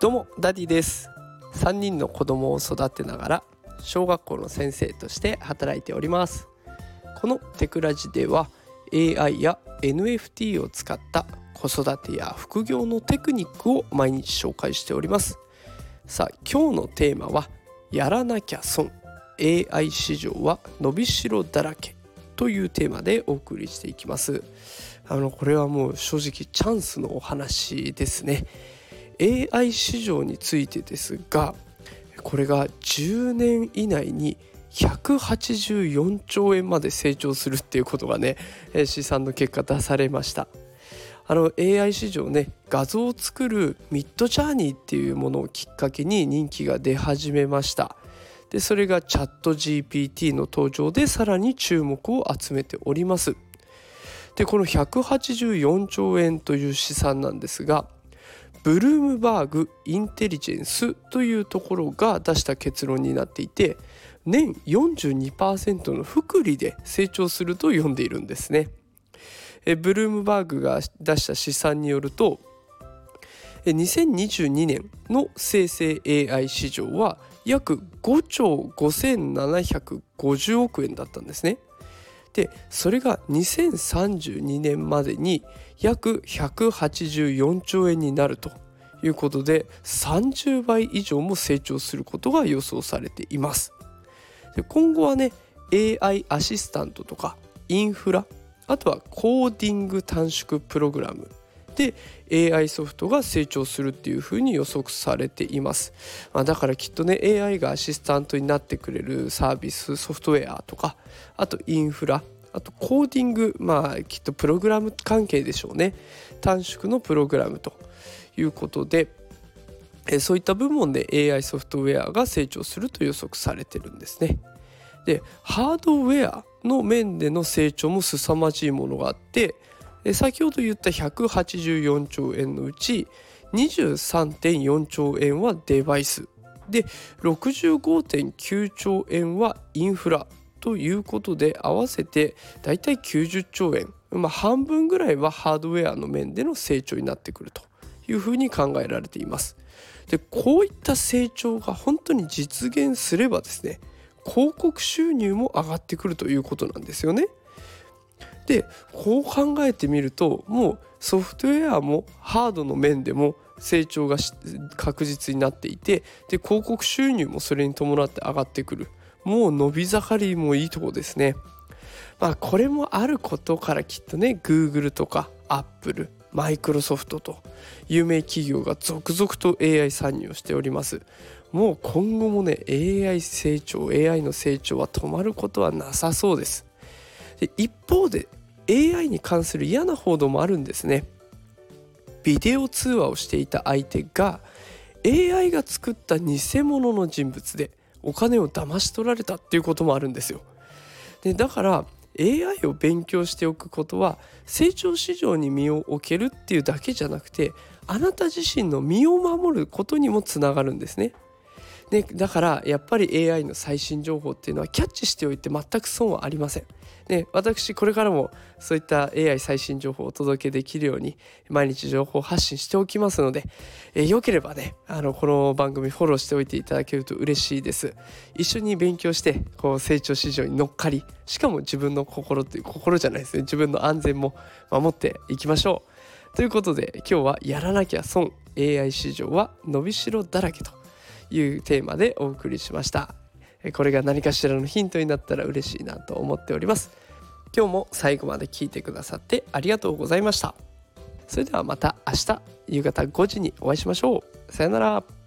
どうもダディです。3人の子供を育てながら小学校の先生として働いております。このテクラジでは AI や NFT を使った子育てや副業のテクニックを毎日紹介しております。さあ今日のテーマはやらなきゃ損 AI 市場は伸びしろだらけというテーマでお送りしていきます。あのこれはもう正直チャンスのお話ですね。AI 市場についてですがこれが10年以内に184兆円まで成長するっていうことがね試算の結果出されました。あの AI 市場ね画像を作るミッドジャーニーっていうものをきっかけに人気が出始めました。でそれがチャット GPT の登場でさらに注目を集めております。でこの184兆円という試算なんですがブルームバーグ・インテリジェンスというところが出した結論になっていて年42%の複利で成長すると読んでいるんですね。ブルームバーグが出した試算によると2022年の生成 AI 市場は約5兆5750億円だったんですね。でそれが2032年までに約184兆円になるということで30倍以上も成長することが予想されています。で今後はね AI アシスタントとかインフラあとはコーディング短縮プログラム AI ソフトが成長するっていうふうに予測されています、まあ、だからきっとね AI がアシスタントになってくれるサービスソフトウェアとかあとインフラあとコーディングまあきっとプログラム関係でしょうね短縮のプログラムということでそういった部門で AI ソフトウェアが成長すると予測されてるんですね。でハードウェアの面での成長も凄まじいものがあって先ほど言った184兆円のうち23.4兆円はデバイスで65.9兆円はインフラということで合わせてだいたい90兆円、まあ、半分ぐらいはハードウェアの面での成長になってくるというふうに考えられています。でこういった成長が本当に実現すればですね広告収入も上がってくるということなんですよね。でこう考えてみるともうソフトウェアもハードの面でも成長が確実になっていてで広告収入もそれに伴って上がってくる。もう伸び盛りもいいとこですね。まあこれもあることからきっとね Google とか Apple マイクロソフトと有名企業が続々と AI 参入をしております。もう今後もね AI 成長 AI の成長は止まることはなさそうです。で一方で AI に関する嫌な報道もあるんですねビデオ通話をしていた相手が AI が作った偽物の人物でお金を騙し取られたっていうこともあるんですよ。でだから AI を勉強しておくことは成長市場に身を置けるっていうだけじゃなくてあなた自身の身を守ることにもつながるんですね。ね、だからやっぱり AI の最新情報っていうのはキャッチしておいて全く損はありません。ね、私これからもそういった AI 最新情報をお届けできるように毎日情報発信しておきますので、えー、よければねあのこの番組フォローしておいていただけると嬉しいです。一緒に勉強してこう成長市場に乗っかりしかも自分の心という心じゃないですね。自分の安全も守っていきましょう。ということで今日はやらなきゃ損 AI 市場は伸びしろだらけと。いうテーマでお送りしました。これが何かしらのヒントになったら嬉しいなと思っております。今日も最後まで聞いてくださってありがとうございました。それではまた明日夕方5時にお会いしましょう。さよなら。